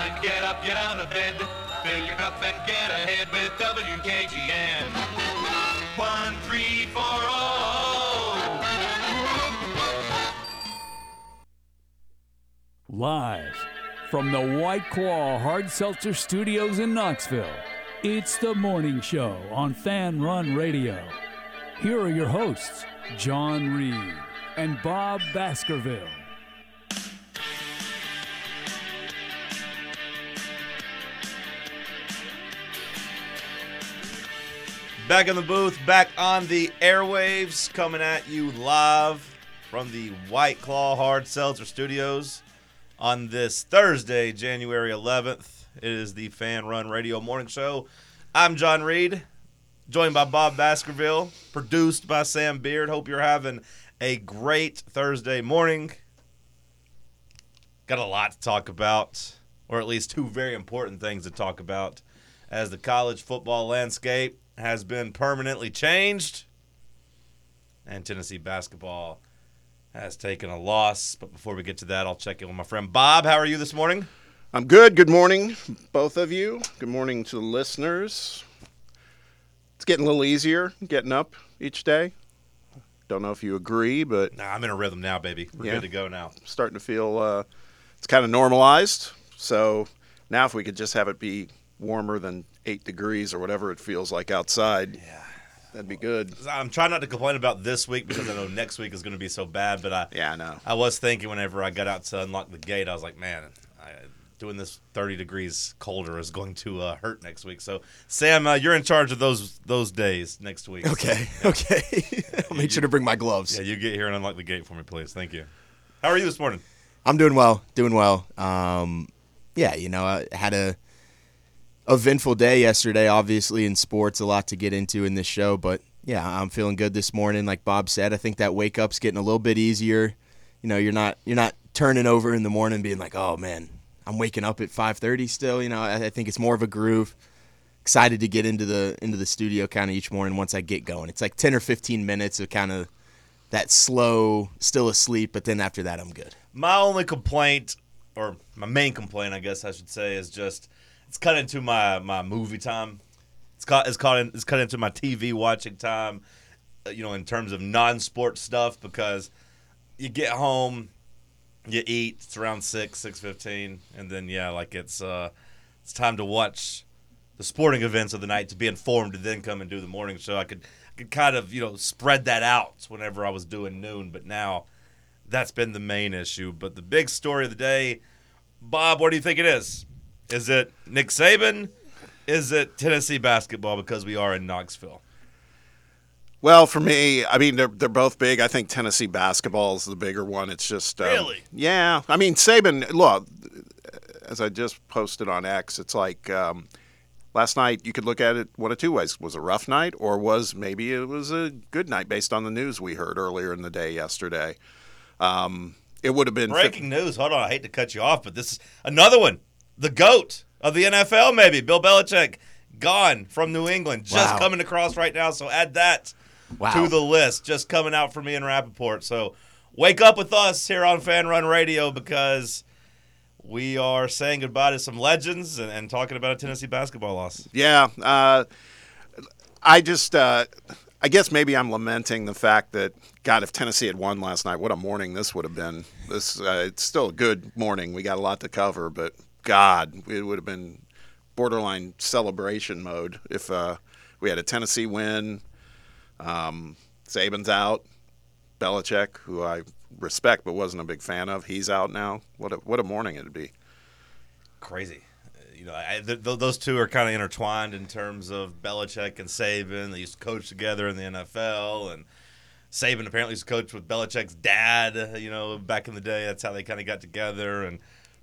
time. Get up, get out of bed. Fill your cup and get ahead with WKGN. One, three, four, oh. Live from the White Claw Hard Seltzer Studios in Knoxville, it's the morning show on Fan Run Radio. Here are your hosts, John Reed and Bob Baskerville. Back in the booth, back on the airwaves, coming at you live from the White Claw Hard Seltzer Studios on this Thursday, January 11th. It is the Fan Run Radio Morning Show. I'm John Reed, joined by Bob Baskerville, produced by Sam Beard. Hope you're having a great Thursday morning. Got a lot to talk about, or at least two very important things to talk about, as the college football landscape has been permanently changed, and Tennessee basketball has taken a loss. But before we get to that, I'll check in with my friend Bob. How are you this morning? I'm good. Good morning, both of you. Good morning to the listeners. It's getting a little easier getting up each day. Don't know if you agree, but Nah, I'm in a rhythm now, baby. We're Yeah. good to go now. starting to feel uh, it's kind of normalized. So now, if we could just have it be warmer than eight degrees or whatever it feels like outside, Yeah. that'd be good. I'm trying not to complain about this week because I know next week is going to be so bad. But I, Yeah, I know. I was thinking whenever I got out to unlock the gate, I was like, man, I, doing this 30 degrees colder is going to uh, hurt next week. So, Sam, uh, you're in charge of those those days next week. Okay, okay. I'll make sure to bring my gloves. Yeah, you get here and unlock the gate for me, please. Thank you. How are you this morning? I'm doing well, doing well. Um, yeah, you know, I had a eventful day yesterday. Obviously, in sports, a lot to get into in this show, but yeah, I'm feeling good this morning. Like Bob said, I think that wake up's getting a little bit easier. You know, you're not you're not turning over in the morning being like, oh man, I'm waking up at 5:30 still. You know, I, I think it's more of a groove. Excited to get into the into the studio kind of each morning once I get going. It's like 10 or 15 minutes of kind of that slow, still asleep, but then after that, I'm good. My only complaint, or my main complaint, I guess I should say, is just it's cut into my, my movie time. It's cut it's cut in, it's cut into my TV watching time. uh, You know, in terms of non-sport stuff, because you get home, you eat. It's around six six fifteen, and then yeah, like it's uh, it's time to watch the sporting events of the night to be informed, to then come and do the morning show. I could I could kind of you know spread that out whenever I was doing noon, but now that's been the main issue. But the big story of the day, Bob, what do you think it is? Is it Nick Saban? Is it Tennessee basketball? Because we are in Knoxville. Well, for me, I mean they're they're both big. I think Tennessee basketball is the bigger one. It's just um, Really? yeah. I mean Saban. Look, as I just posted on X, it's like um, last night. You could look at it one of two ways: was a rough night, or was maybe it was a good night based on the news we heard earlier in the day yesterday. Um, it would have been Breaking news. Hold on, I hate to cut you off, but this is another one. The goat of the NFL, maybe Bill Belichick, gone from New England, just Wow. coming across right now. So add that Wow. to the list. Just coming out for me in Rapoport. So wake up with us here on Fan Run Radio because we are saying goodbye to some legends and, and talking about a Tennessee basketball loss. Yeah, uh, I just, uh, I guess maybe I'm lamenting the fact that God, if Tennessee had won last night, what a morning this would have been. This, uh, it's still a good morning. We got a lot to cover, but God, it would have been borderline celebration mode if uh, we had a Tennessee win. Um, Saban's out. Belichick, who I respect but wasn't a big fan of, he's out now. What a, what a morning it'd be. crazy. Uh, You know, I, th- th- those two are kind of intertwined in terms of Belichick and Saban. They used to coach together in the NFL, and Saban apparently used to coach with Belichick's dad. You know, back in the day, that's how they kind of got together. And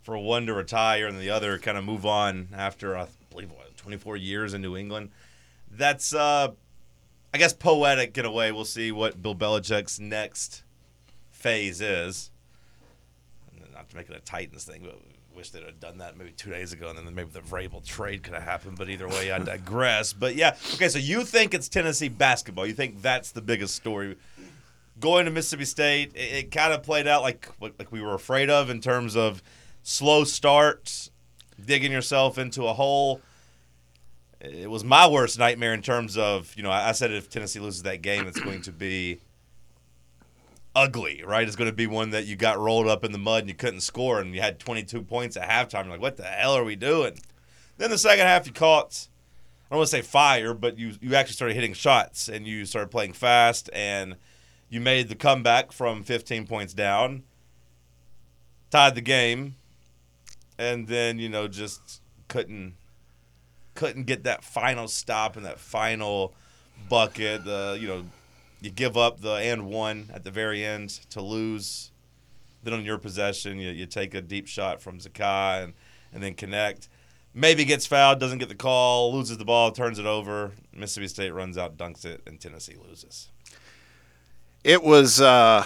for one to retire and the other kind of move on after I believe what 24 years in New England, that's uh, I guess poetic in a way. We'll see what Bill Belichick's next phase is. Not to make it a Titans thing, but wish they'd have done that maybe two days ago, and then maybe the Vrabel trade could have happened. But either way, I digress. But yeah, okay. So you think it's Tennessee basketball? You think that's the biggest story? Going to Mississippi State, it, it kind of played out like like we were afraid of in terms of slow start, digging yourself into a hole. It was my worst nightmare in terms of, you know, I I said if Tennessee loses that game, it's going to be ugly, right? It's going to be one that you got rolled up in the mud and you couldn't score, and you had 22 points at halftime. You're like, what the hell are we doing? Then the second half, you caught, I don't want to say fire, but you, you actually started hitting shots and you started playing fast, and you made the comeback from 15 points down, tied the game, and then, you know, just couldn't couldn't get that final stop and that final bucket. Uh, you know, you give up the and one at the very end to lose. Then on your possession, you, you take a deep shot from Zakai and, and then Knecht. Maybe gets fouled, doesn't get the call, loses the ball, turns it over. Mississippi State runs out, dunks it, and Tennessee loses. It was, uh,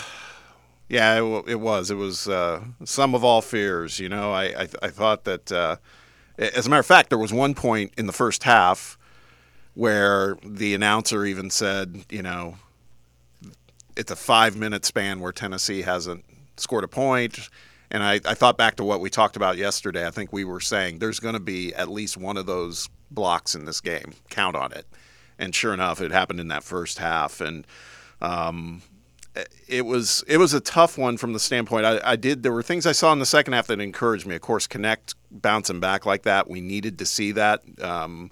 yeah, it, it was. It was uh, sum of all fears. You know, I I, I thought that, uh, as a matter of fact, there was one point in the first half where the announcer even said, you know, it's a five minute span where Tennessee hasn't scored a point. And I, I thought back to what we talked about yesterday. I think we were saying there's going to be at least one of those blocks in this game. Count on it. And sure enough, it happened in that first half. And um, it was it was a tough one from the standpoint. I, I did there were things I saw in the second half that encouraged me. Of course, Knecht bouncing back like that. We needed to see that. Um,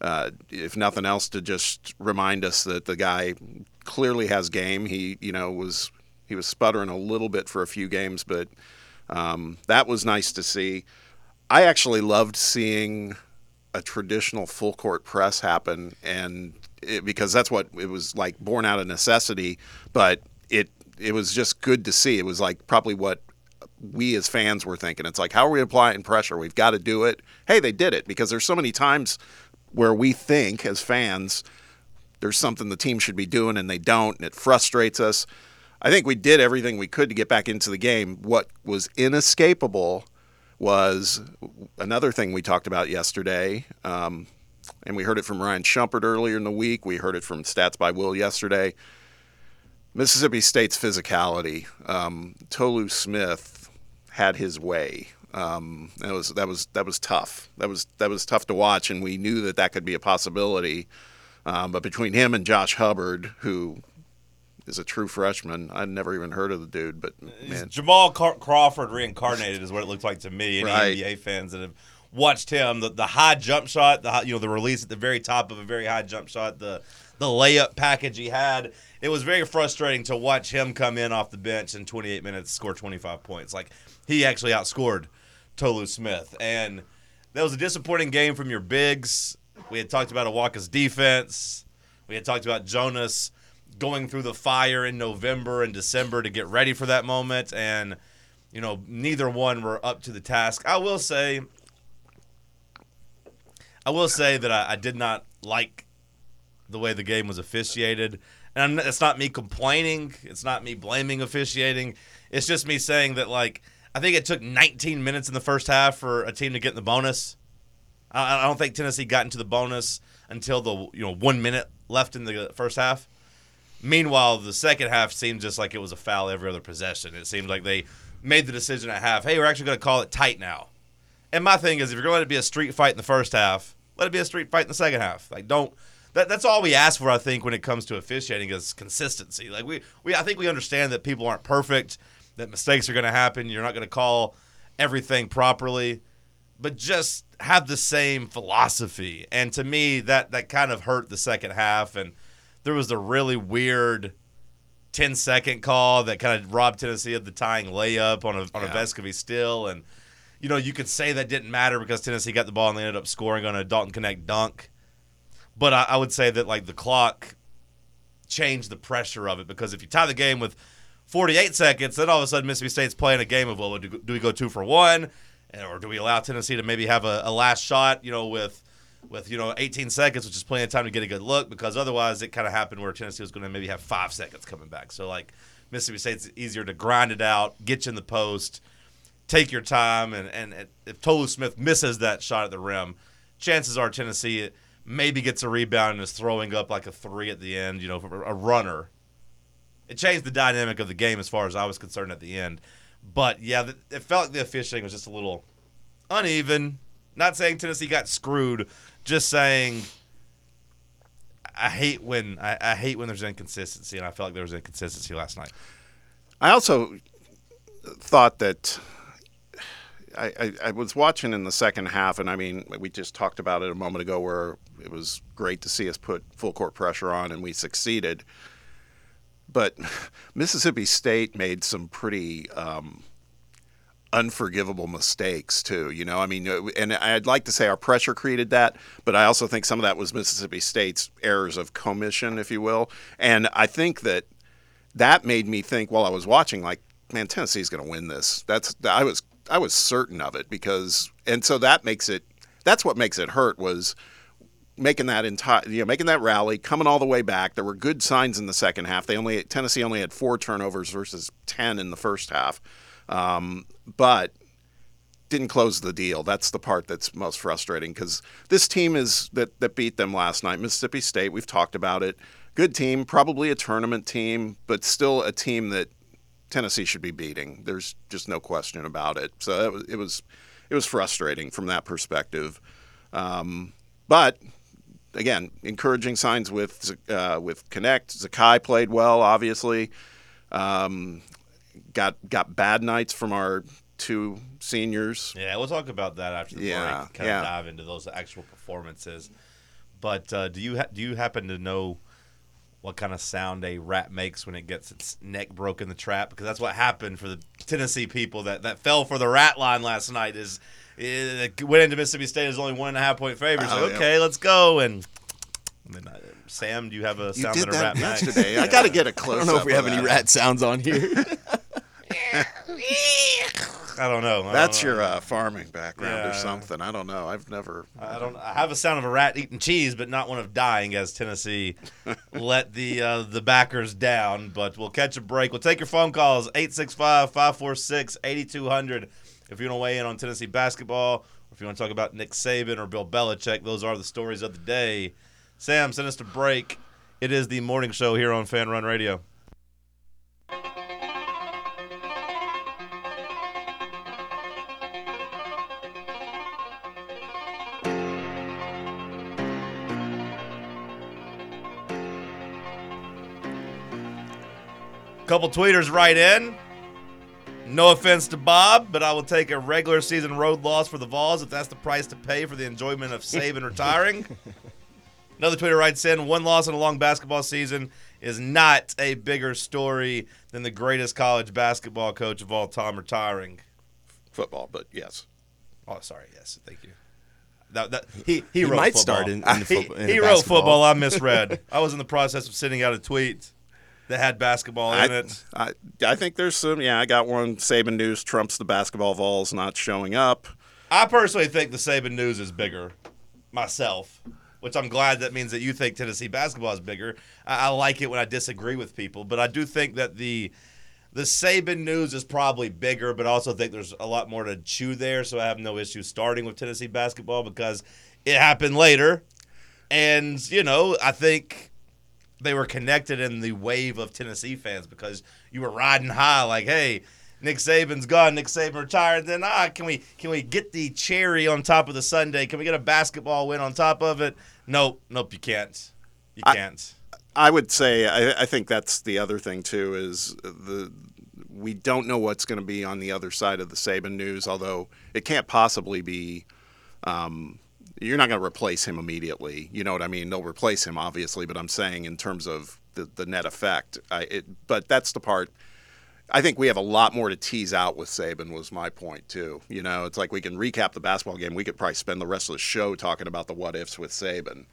uh, if nothing else, to just remind us that the guy clearly has game. He you know was he was sputtering a little bit for a few games, but um, that was nice to see. I actually loved seeing a traditional full court press happen, and it, because that's what it was like, born out of necessity. But it it was just good to see. It was like probably what we as fans were thinking. It's like, how are we applying pressure? We've got to do it. Hey, they did it because there's so many times where we think as fans there's something the team should be doing and they don't, and it frustrates us. I think we did everything we could to get back into the game. What was inescapable was another thing we talked about yesterday, um, and we heard it from Ryan Shumpert earlier in the week. We heard it from Stats by Will yesterday. Mississippi State's physicality. Um, Tolu Smith had his way. Um, that was that was that was tough. That was that was tough to watch, and we knew that that could be a possibility. Um, but between him and Josh Hubbard, who is a true freshman, I'd never even heard of the dude, but man, Jamal Car- Crawford reincarnated is what it looked like to me. Any Right. NBA fans that have watched him, the, the high jump shot, the high, you know the release at the very top of a very high jump shot, the the layup package he had. It was very frustrating to watch him come in off the bench in 28 minutes, score 25 points. Like he actually outscored Tolu Smith, and that was a disappointing game from your bigs. We had talked about Awaka's defense. We had talked about Jonas going through the fire in November and December to get ready for that moment, and you know neither one were up to the task. I will say, I will say that I, I did not like the way the game was officiated, and I'm, it's not me complaining. It's not me blaming officiating. It's just me saying that like I think it took 19 minutes in the first half for a team to get in the bonus. I, I don't think Tennessee got into the bonus until the you know one minute left in the first half. Meanwhile, the second half seemed just like it was a foul every other possession. It seemed like they made the decision at half, hey, we're actually going to call it tight now. And my thing is, if you're going to be a street fight in the first half, let it be a street fight in the second half. Like, don't. That, that's all we ask for, I think, when it comes to officiating is consistency. Like we, we, I think we understand that people aren't perfect, that mistakes are going to happen. You're not going to call everything properly, but just have the same philosophy. And to me, that that kind of hurt the second half. And there was the really weird 10 second call that kind of robbed Tennessee of the tying layup on a on a Vescovi still. And you know, you could say that didn't matter because Tennessee got the ball and they ended up scoring on a Dalton Knecht dunk. But I, I would say that like the clock changed the pressure of it because if you tie the game with 48 seconds, then all of a sudden Mississippi State's playing a game of well, do, do we go two for one, or do we allow Tennessee to maybe have a, a last shot? You know, with with you know 18 seconds, which is plenty of time to get a good look. Because otherwise, it kind of happened where Tennessee was going to maybe have five seconds coming back. So like Mississippi State's easier to grind it out, get you in the post, take your time, and and if Tolu Smith misses that shot at the rim, chances are Tennessee maybe gets a rebound and is throwing up like a three at the end. You know, a runner. It changed the dynamic of the game as far as I was concerned at the end. But yeah, it felt like the officiating was just a little uneven, Not saying Tennessee got screwed, just saying I hate when I, I hate when there's inconsistency, and I felt like there was inconsistency last night. I also thought that I, I, was watching in the second half, and I mean, we just talked about it a moment ago, where it was great to see us put full court pressure on, and we succeeded. But Mississippi State made some pretty um, unforgivable mistakes too. You know, I mean, uh, and I'd like to say our pressure created that, but I also think some of that was Mississippi State's errors of commission, if you will. And I think that that made me think while I was watching, like, man, Tennessee's going to win this. That's I was I was certain of it because, and so that makes it. That's what makes it hurt was making that entire you know making that rally coming all the way back. There were good signs in the second half. They only tennessee only had four turnovers versus 10 in the first half. Um, but didn't close the deal. That's the part that's most frustrating because this team is that that beat them last night mississippi state we've talked about it. Good team probably a tournament team but still a team that tennessee should be beating there's just no question about it so it was it was, it was frustrating from that perspective um, but again, encouraging signs with uh, with Knecht. Zakai played well, obviously. Um, got got bad nights from our two seniors. Yeah, we'll talk about that after the Yeah, break. Kind yeah. of dive into those actual performances. But uh, do you ha- do you happen to know what kind of sound a rat makes when it gets its neck broke in the trap? Because that's what happened for the Tennessee people that, that fell for the rat line last night. Is it went into Mississippi State as only one and a half point favorites. Oh, like, yeah. okay, let's go. And, and then, uh, Sam, do you have a You sound did that a rat makes? yesterday. I got to get a close. I don't know if we have any rat sounds on here. I don't know. I That's don't know. your uh, farming background Yeah. or something. I don't know. I've never. I don't. I have a sound of a rat eating cheese, but not one of dying as Tennessee let the uh, the backers down. But we'll catch a break. We'll take your phone calls 865-546-8200 if you want to weigh in on Tennessee basketball, or if you want to talk about Nick Saban or Bill Belichick. Those are the stories of the day. Sam, send us to break. It is the morning show here on Fan Run Radio. Couple tweeters right in. No offense to Bob, but I will take a regular season road loss for the Vols if that's the price to pay for the enjoyment of Saban retiring. Another tweeter writes in one loss in a long basketball season is not a bigger story than the greatest college basketball coach of all time retiring. football, but yes. Oh, sorry. Yes, thank you. That, that, he he He wrote might football. start in- in the he in he the wrote football. I misread. I was in the process of sending out a tweet that had basketball in I, it. I, I think there's some. Yeah, I got one. Saban news trumps the basketball Vols not showing up. I personally think the Saban news is bigger, myself, which I'm glad that means that you think Tennessee basketball is bigger. I, I like it when I disagree with people, but I do think that the the Saban news is probably bigger, but I also think there's a lot more to chew there. So I have no issue starting with Tennessee basketball because it happened later, and you know I think they were connected in the wave of Tennessee fans because you were riding high, like, hey, Nick Saban's gone, Nick Saban retired. Then ah, can we can we get the cherry on top of the sundae? Can we get a basketball win on top of it? Nope, nope, you can't. You I- can't. I would say I, I think that's the other thing too is the we don't know what's going to be on the other side of the Saban news. Although it can't possibly be, um, you're not going to replace him immediately. You know what I mean? They'll replace him obviously, but I'm saying in terms of the, the net effect. I, it, but that's the part. I think we have a lot more to tease out with Saban. Was my point too. You know, it's like we can recap the basketball game. We could probably spend the rest of the show talking about the what ifs with Saban.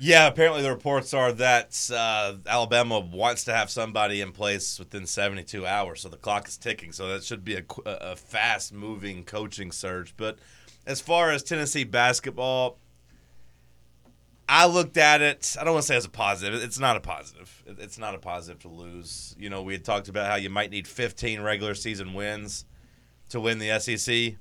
Yeah, apparently the reports are that uh, Alabama wants to have somebody in place within 72 hours, so the clock is ticking. So that should be a, a fast-moving coaching surge. But as far as Tennessee basketball, I looked at it. I don't want to say as a positive. It's not a positive. It's not a positive to lose. You know, we had talked about how you might need 15 regular season wins to win the SEC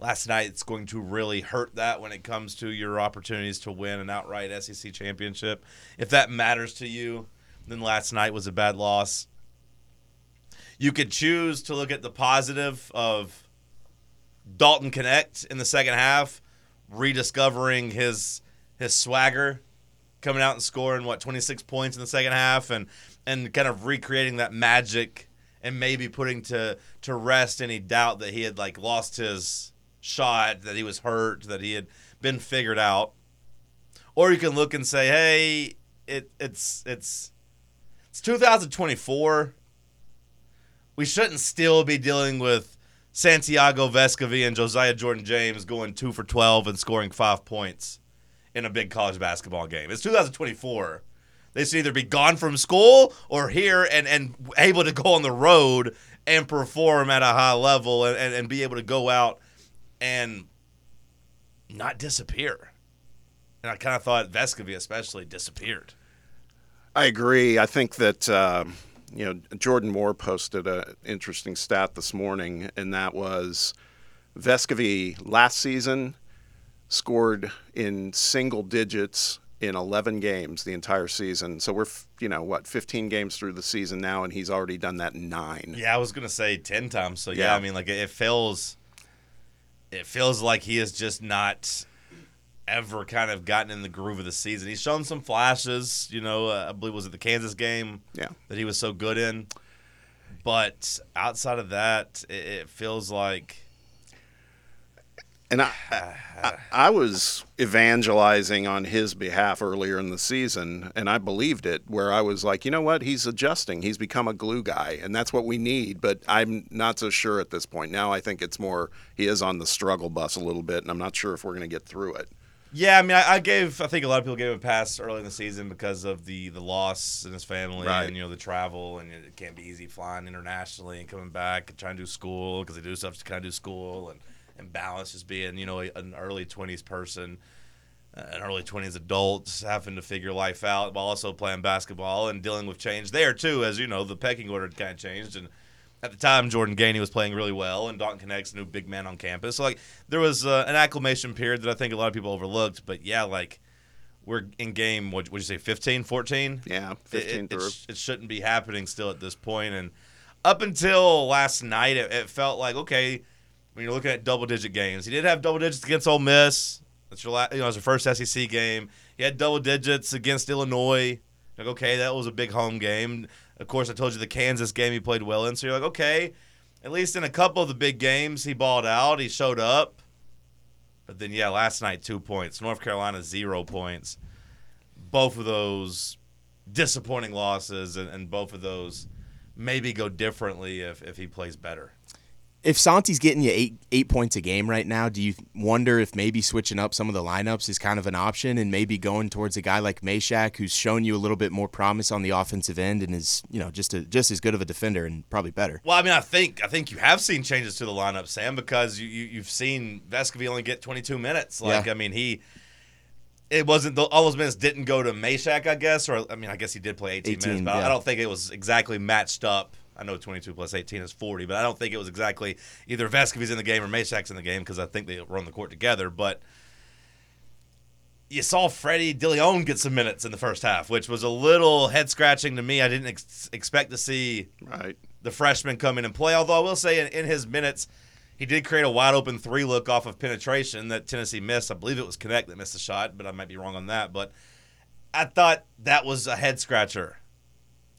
last night it's going to really hurt that when it comes to your opportunities to win an outright SEC championship. If that matters to you, then last night was a bad loss. You could choose to look at the positive of Dalton Knecht in the second half, rediscovering his his swagger, coming out and scoring what 26 points in the second half, and and kind of recreating that magic, and maybe putting to to rest any doubt that he had like lost his shot, that he was hurt, that he had been figured out. Or you can look and say, hey, it it's it's it's 2024. We shouldn't still be dealing with Santiago Vescovi and Josiah Jordan James going two for 12 and scoring five points in a big college basketball game. It's 2024. They should either be gone from school or here and, and able to go on the road and perform at a high level and, and, and be able to go out and not disappear. And I kind of thought Vescovi especially disappeared. I agree. I think that uh, you know Jordan Moore posted an interesting stat this morning, and that was Vescovi last season scored in single digits in 11 games the entire season. So we're you know what 15 games through the season now, and he's already done that nine. Yeah, I was gonna say ten times. So yeah, Yeah. I mean, like it feels, it feels like he is just not ever kind of gotten in the groove of the season. He's shown some flashes, you know. Uh, I believe was it the Kansas game Yeah. that he was so good in, but outside of that, it, it feels like And I, I, I was evangelizing on his behalf earlier in the season, and I believed it. Where I was like, you know what, he's adjusting. He's become a glue guy, and that's what we need. But I'm not so sure at this point. Now I think it's more he is on the struggle bus a little bit, and I'm not sure if we're going to get through it. Yeah, I mean, I, I gave. I think a lot of people gave him a pass early in the season because of the the loss in his family Right. and you know the travel and it can't be easy flying internationally and coming back and trying to do school because they do stuff to kind of do school and and balance just being you know an early twenties person, uh, an early twenties adult just having to figure life out while also playing basketball and dealing with change there too. As you know, the pecking order kind of changed and. At the time, Jordan Gainey was playing really well, and Dalton Knecht's new big man on campus. So, like, there was uh, an acclimation period that I think a lot of people overlooked. But yeah, like, we're in game, what would you say, 15, 14? Yeah, 15 it, it, sh- it shouldn't be happening still at this point. And up until last night, it, it felt like, okay, when you're looking at double digit games, he did have double digits against Ole Miss. That's your last, you know, it was your first SEC game. He had double digits against Illinois. Like, okay, that was a big home game. Of course, I told you the Kansas game he played well in. So you're like, okay, at least in a couple of the big games, he balled out. He showed up. But then, yeah, last night, two points. North Carolina, zero points. Both of those disappointing losses, and, and both of those maybe go differently if, if he plays better. If Santi's getting you eight eight points a game right now, do you wonder if maybe switching up some of the lineups is kind of an option, and maybe going towards a guy like Mashack, who's shown you a little bit more promise on the offensive end, and is you know just a, just as good of a defender and probably better. Well, I mean, I think I think you have seen changes to the lineup, Sam, because you, you you've seen Vescovi only get 22 minutes. Like, Yeah. I mean, he it wasn't the, all those minutes didn't go to Mashack, I guess, or I mean, I guess he did play 18, 18, minutes, but I don't think it was exactly matched up. I know 22 plus 18 is 40, but I don't think it was exactly either Vescovi's in the game or Mashack's in the game because I think they were on the court together. But you saw Freddie Dilione get some minutes in the first half, which was a little head scratching to me. I didn't ex- expect to see Right. the freshman come in and play. Although I will say, in, in his minutes, he did create a wide open three look off of penetration that Tennessee missed. I believe it was Knecht that missed the shot, but I might be wrong on that. But I thought that was a head scratcher.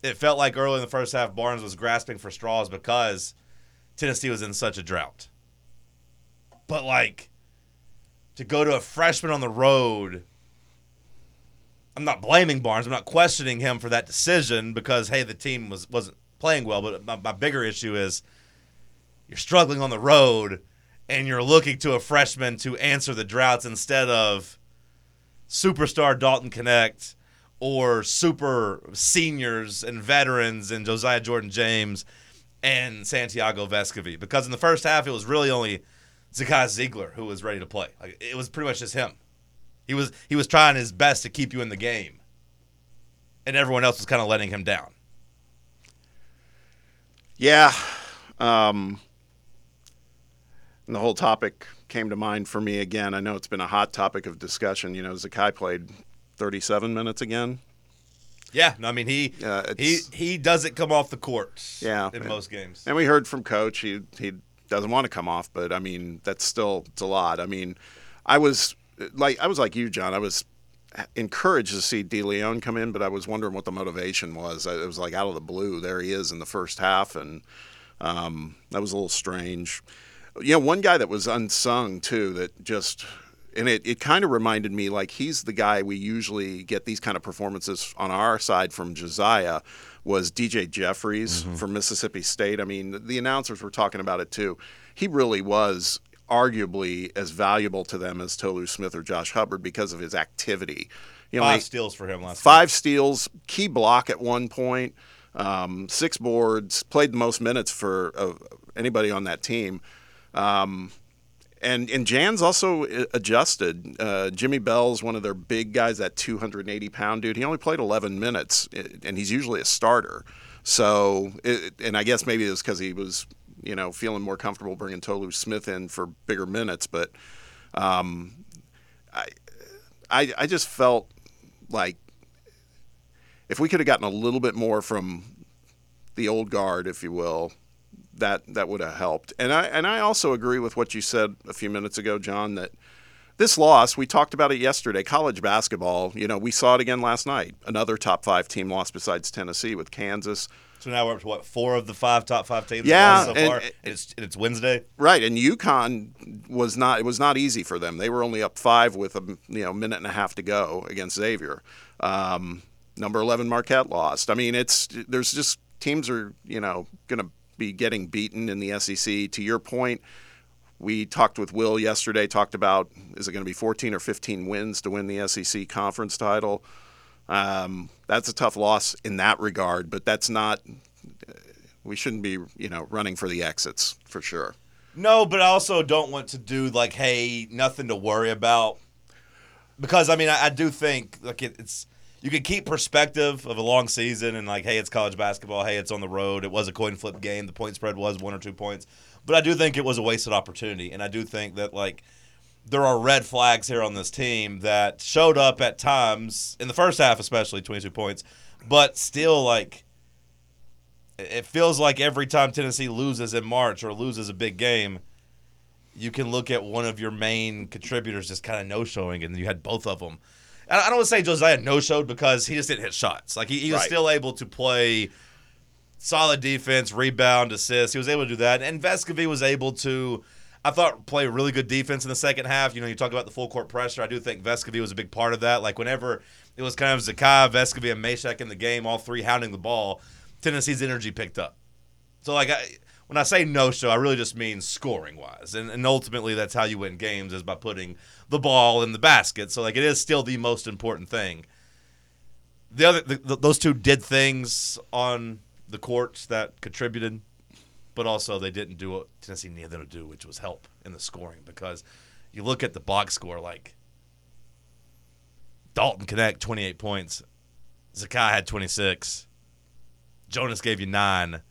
It felt like early in the first half, Barnes was grasping for straws because Tennessee was in such a drought. But like to go to a freshman on the road. I'm not blaming Barnes. I'm not questioning him for that decision because hey, the team was wasn't playing well. But my, my bigger issue is you're struggling on the road and you're looking to a freshman to answer the droughts instead of superstar Dalton Knecht or super seniors and veterans and Josiah Jordan James and Santiago Vescovi. Because in the first half, it was really only Zakai Zeigler who was ready to play. Like, it was pretty much just him. He was he was trying his best to keep you in the game, and everyone else was kind of letting him down. Yeah. Um, the whole topic came to mind for me again. I know it's been a hot topic of discussion. You know, Zakai played 37 minutes again. Yeah, no, I mean he Yeah, he he doesn't come off the court. Yeah. in most games. And we heard from coach he he doesn't want to come off, but I mean that's still it's a lot. I mean, I was like I was like you, John. I was encouraged to see Dilione come in, but I was wondering what the motivation was. It was like out of the blue. There he is in the first half, and um, that was a little strange. You know, one guy that was unsung too that just and it, it kind of reminded me like he's the guy we usually get these kind of performances on our side from Josiah was DJ Jeffries Mm-hmm. from Mississippi State. I mean, the announcers were talking about it too. He really was arguably as valuable to them as Tolu Smith or Josh Hubbard because of his activity. You know, Five steals for him last five steals, key block at one point, um, six boards, played the most minutes for uh, anybody on that team. Um, and and Jans also uh, adjusted. Uh, Jimmy Bell's one of their big guys, that 280 pound dude. He only played 11 minutes, uh, and he's usually a starter. So, it, and I guess maybe it was because he was, you know, feeling more comfortable bringing Tolu Smith in for bigger minutes. But um, I, I, I just felt like if we could have gotten a little bit more from the old guard, if you will, that that would have helped. And I and I also agree with what you said a few minutes ago, John, that this loss, we talked about it yesterday, college basketball, you know, we saw it again last night. Another top 5 team loss besides Tennessee with Kansas. So now we're up to what four of the five top five teams Yeah, so and- far. And it's and it's Wednesday. Right, and UConn was not. It was not easy for them. They were only up five with a you know minute and a half to go against Xavier. Um, number eleven Marquette lost. I mean, it's there's just teams are you know going to be getting beaten in the SEC. To your point, we talked with Will yesterday. Talked about is it going to be 14 or 15 wins to win the SEC conference title. Um, that's a tough loss in that regard, but that's not. We shouldn't be you know running for the exits for sure. No, but I also don't want to do like, hey, nothing to worry about. Because I mean, I, I do think like it, it's you can keep perspective of a long season and like, hey, it's college basketball. Hey, it's on the road. It was a coin flip game. The point spread was one or two points, but I do think it was a wasted opportunity, and I do think that like there are red flags here on this team that showed up at times in the first half, especially twenty two points, but still like it feels like every time Tennessee loses in March or loses a big game, you can look at one of your main contributors just kind of no showing, and you had both of them. I don't want to say Josiah no showed because he just didn't hit shots. Like he, he was Right. still able to play solid defense, rebound, assist. He was able to do that, and Vescovi was able to. I thought play really good defense in the second half. You know, you talk about the full court pressure. I do think Vescovi was a big part of that. Like whenever it was kind of Zakai, Vescovi, and Mashack in the game, all three hounding the ball, Tennessee's energy picked up. So like I, when I say no show, I really just mean scoring wise, and, and ultimately that's how you win games is by putting the ball in the basket. So like it is still the most important thing. The other the, the, those two did things on the courts that contributed, but also they didn't do what Tennessee needed them to do, which was help in the scoring. Because you look at the box score, like Dalton Knecht twenty eight points, Zakai had twenty six. Jonas gave you nine.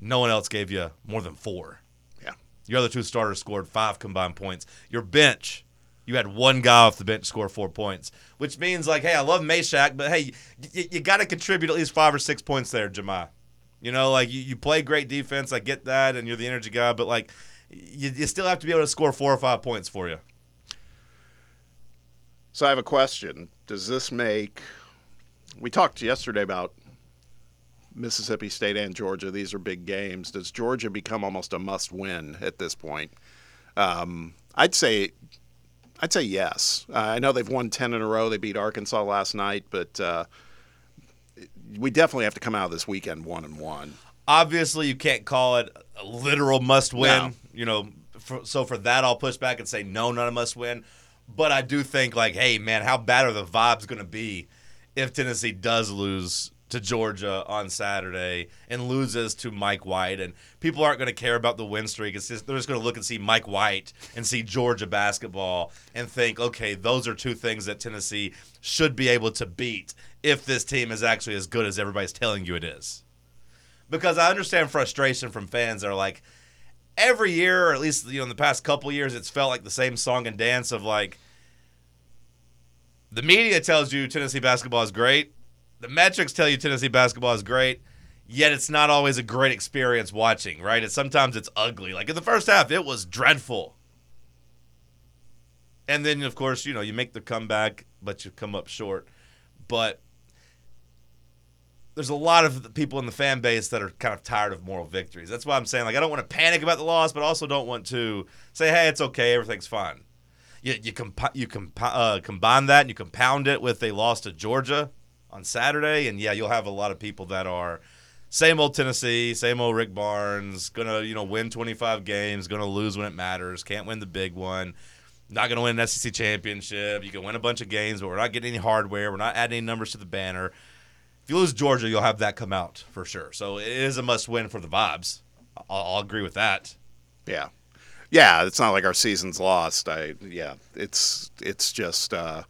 No one else gave you more than four. Yeah. Your other two starters scored five combined points. Your bench, you had one guy off the bench score four points, which means like, hey, I love Mashack, but hey, you, you got to contribute at least five or six points there, Jahmai. You know, like you, you play great defense, I get that, and you're the energy guy, but like you, you still have to be able to score four or five points for you. So I have a question. Does this make we talked yesterday about Mississippi State and Georgia. These are big games. Does Georgia become almost a must win at this point? Um, I'd say I'd say yes. Uh, I know they've won 10 in a row. They beat Arkansas last night, but uh, we definitely have to come out of this weekend one and one. Obviously, you can't call it a literal must win. No. You know, for, so for that, I'll push back and say no, not a must win. But I do think like, hey, man, how bad are the vibes going to be if Tennessee does lose to Georgia on Saturday and loses to Mike White, and people aren't going to care about the win streak. It's just they're just going to look and see Mike White and see Georgia basketball and think, okay, those are two things that Tennessee should be able to beat if this team is actually as good as everybody's telling you it is. Because I understand frustration from fans that are like, every year, or at least you know in the past couple years, it's felt like the same song and dance of like the media tells you Tennessee basketball is great. The metrics tell you Tennessee basketball is great. Yet it's not always a great experience watching, right? It's sometimes it's ugly. Like in the first half, it was dreadful. And then of course, you know, you make the comeback, but you come up short. But there's a lot of people in the fan base that are kind of tired of moral victories. That's why I'm saying like I don't want to panic about the loss, but also don't want to say, "Hey, it's okay, everything's fine." You you comp- you comp- uh, combine that and you compound it with a loss to Georgia on Saturday, and yeah, you'll have a lot of people that are same old Tennessee, same old Rick Barnes, gonna you know win 25 games, gonna lose when it matters, can't win the big one. Not to win an SEC championship. You can win a bunch of games, but we're not getting any hardware. We're not adding any numbers to the banner. If you lose Georgia, you'll have that come out for sure. So it is a must win for the vibes. I'll, I'll agree with that. Yeah, yeah. It's not like our season's lost. I yeah. It's it's just uh,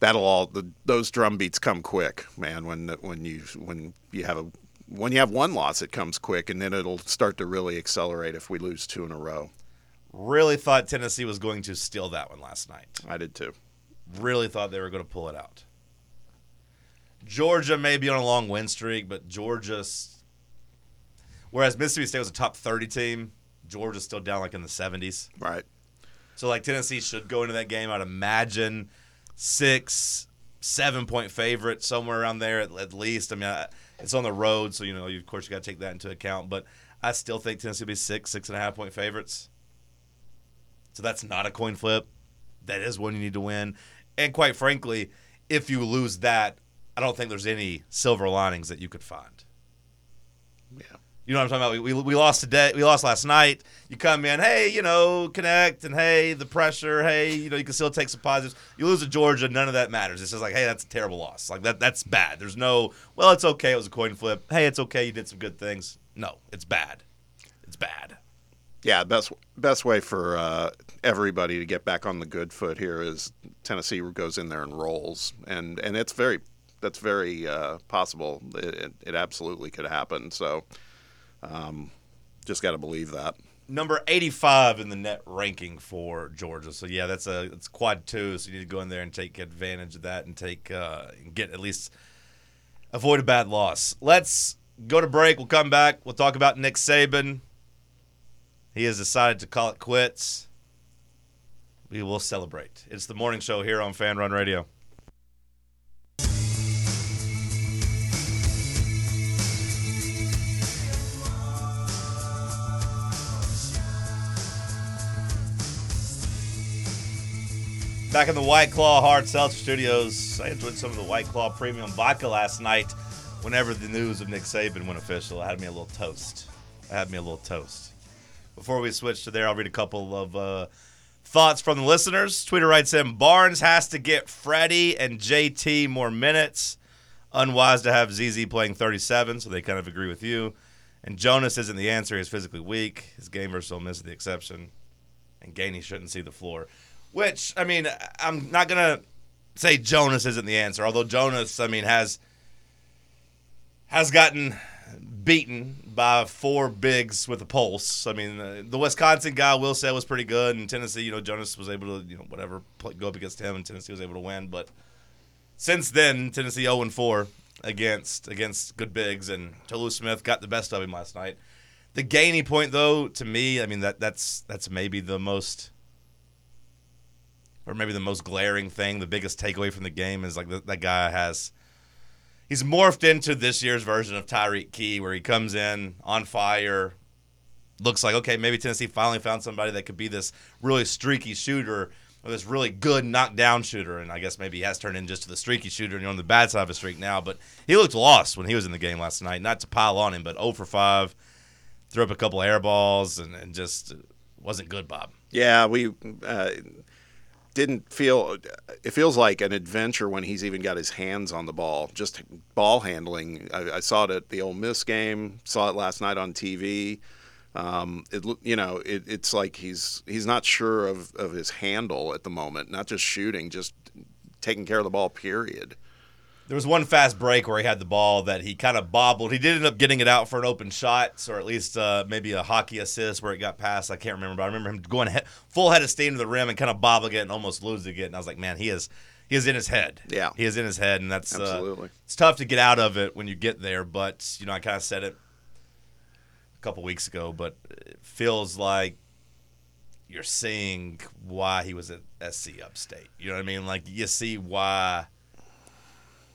that'll all the, those drum beats come quick, man. When when you when you have a when you have one loss, it comes quick, and then it'll start to really accelerate if we lose two in a row. Really thought Tennessee was going to steal that one last night. I did too. Really thought they were going to pull it out. Georgia may be on a long win streak, but Georgia's. Whereas Mississippi State was a top 30 team, Georgia's still down like in the 70s. Right. So like Tennessee should go into that game. I'd imagine six, seven point favorite somewhere around there at, at least. I mean, I, it's on the road, so you know, you, of course, you got to take that into account. But I still think Tennessee will be six, six and a half point favorites. So that's not a coin flip. That is one you need to win. And quite frankly, if you lose that, I don't think there's any silver linings that you could find. You know what I'm talking about? We, we, we lost today. We lost last night. You come in, hey, you know, Knecht, and hey, the pressure. Hey, you know, you can still take some positives. You lose to Georgia, none of that matters. It's just like, hey, that's a terrible loss. Like that, that's bad. There's no, well, it's okay. It was a coin flip. Hey, it's okay. You did some good things. No, it's bad. It's bad. Yeah, best best way for uh, everybody to get back on the good foot here is Tennessee goes in there and rolls, and and it's very that's very uh, possible. It, it absolutely could happen. So, um, just got to believe that. Number 85 in the net ranking for Georgia. So yeah, that's a it's quad two. So you need to go in there and take advantage of that and take uh, and get at least avoid a bad loss. Let's go to break. We'll come back. We'll talk about Nick Saban. He has decided to call it quits. We will celebrate. It's the morning show here on Fan Run Radio. Back in the White Claw Hard Seltzer Studios, I enjoyed some of the White Claw Premium Vodka last night. Whenever the news of Nick Saban went official, I had me a little toast. I had me a little toast. Before we switch to there, I'll read a couple of uh, thoughts from the listeners. Twitter writes in Barnes has to get Freddie and JT more minutes. Unwise to have ZZ playing 37, so they kind of agree with you. And Jonas isn't the answer. He's physically weak. His game versus Ole Miss is the exception. And Gainey shouldn't see the floor. Which, I mean, I'm not to say Jonas isn't the answer, although Jonas, I mean, has has gotten beaten by four bigs with a pulse. I mean, uh, the Wisconsin guy will say was pretty good, and Tennessee, you know, Jonas was able to, you know, whatever, play, go up against him, and Tennessee was able to win. But since then, Tennessee 0 and 4 against against good bigs, and Tolu Smith got the best of him last night. The Gainey point, though, to me, I mean that that's that's maybe the most, or maybe the most glaring thing. The biggest takeaway from the game is like that, that guy has he's morphed into this year's version of Tyreke Key, where he comes in on fire. Looks like okay, maybe Tennessee finally found somebody that could be this really streaky shooter or this really good knockdown shooter. And I guess maybe he has turned in just to the streaky shooter, and you're on the bad side of a streak now. But he looked lost when he was in the game last night. Not to pile on him, but 0 for 5, threw up a couple air balls, and, and just wasn't good, Bob. Yeah, we uh, didn't feel. It feels like an adventure when he's even got his hands on the ball. Just ball handling. I, I saw it at the Ole Miss game. Saw it last night on TV. Um, it you know it, it's like he's he's not sure of, of his handle at the moment. Not just shooting, just taking care of the ball. Period. There was one fast break where he had the ball that he kind of bobbled. He did end up getting it out for an open shot, or at least uh, maybe a hockey assist where it got past. I can't remember, but I remember him going head, full head of steam to the rim and kind of bobbling it and almost losing it. And I was like, man, he is he is in his head. Yeah. he is in his head, and that's uh, Absolutely. it's tough to get out of it when you get there. But you know, I kind of said it a couple weeks ago, but it feels like you're seeing why he was at SC Upstate. You know what I mean? Like you see why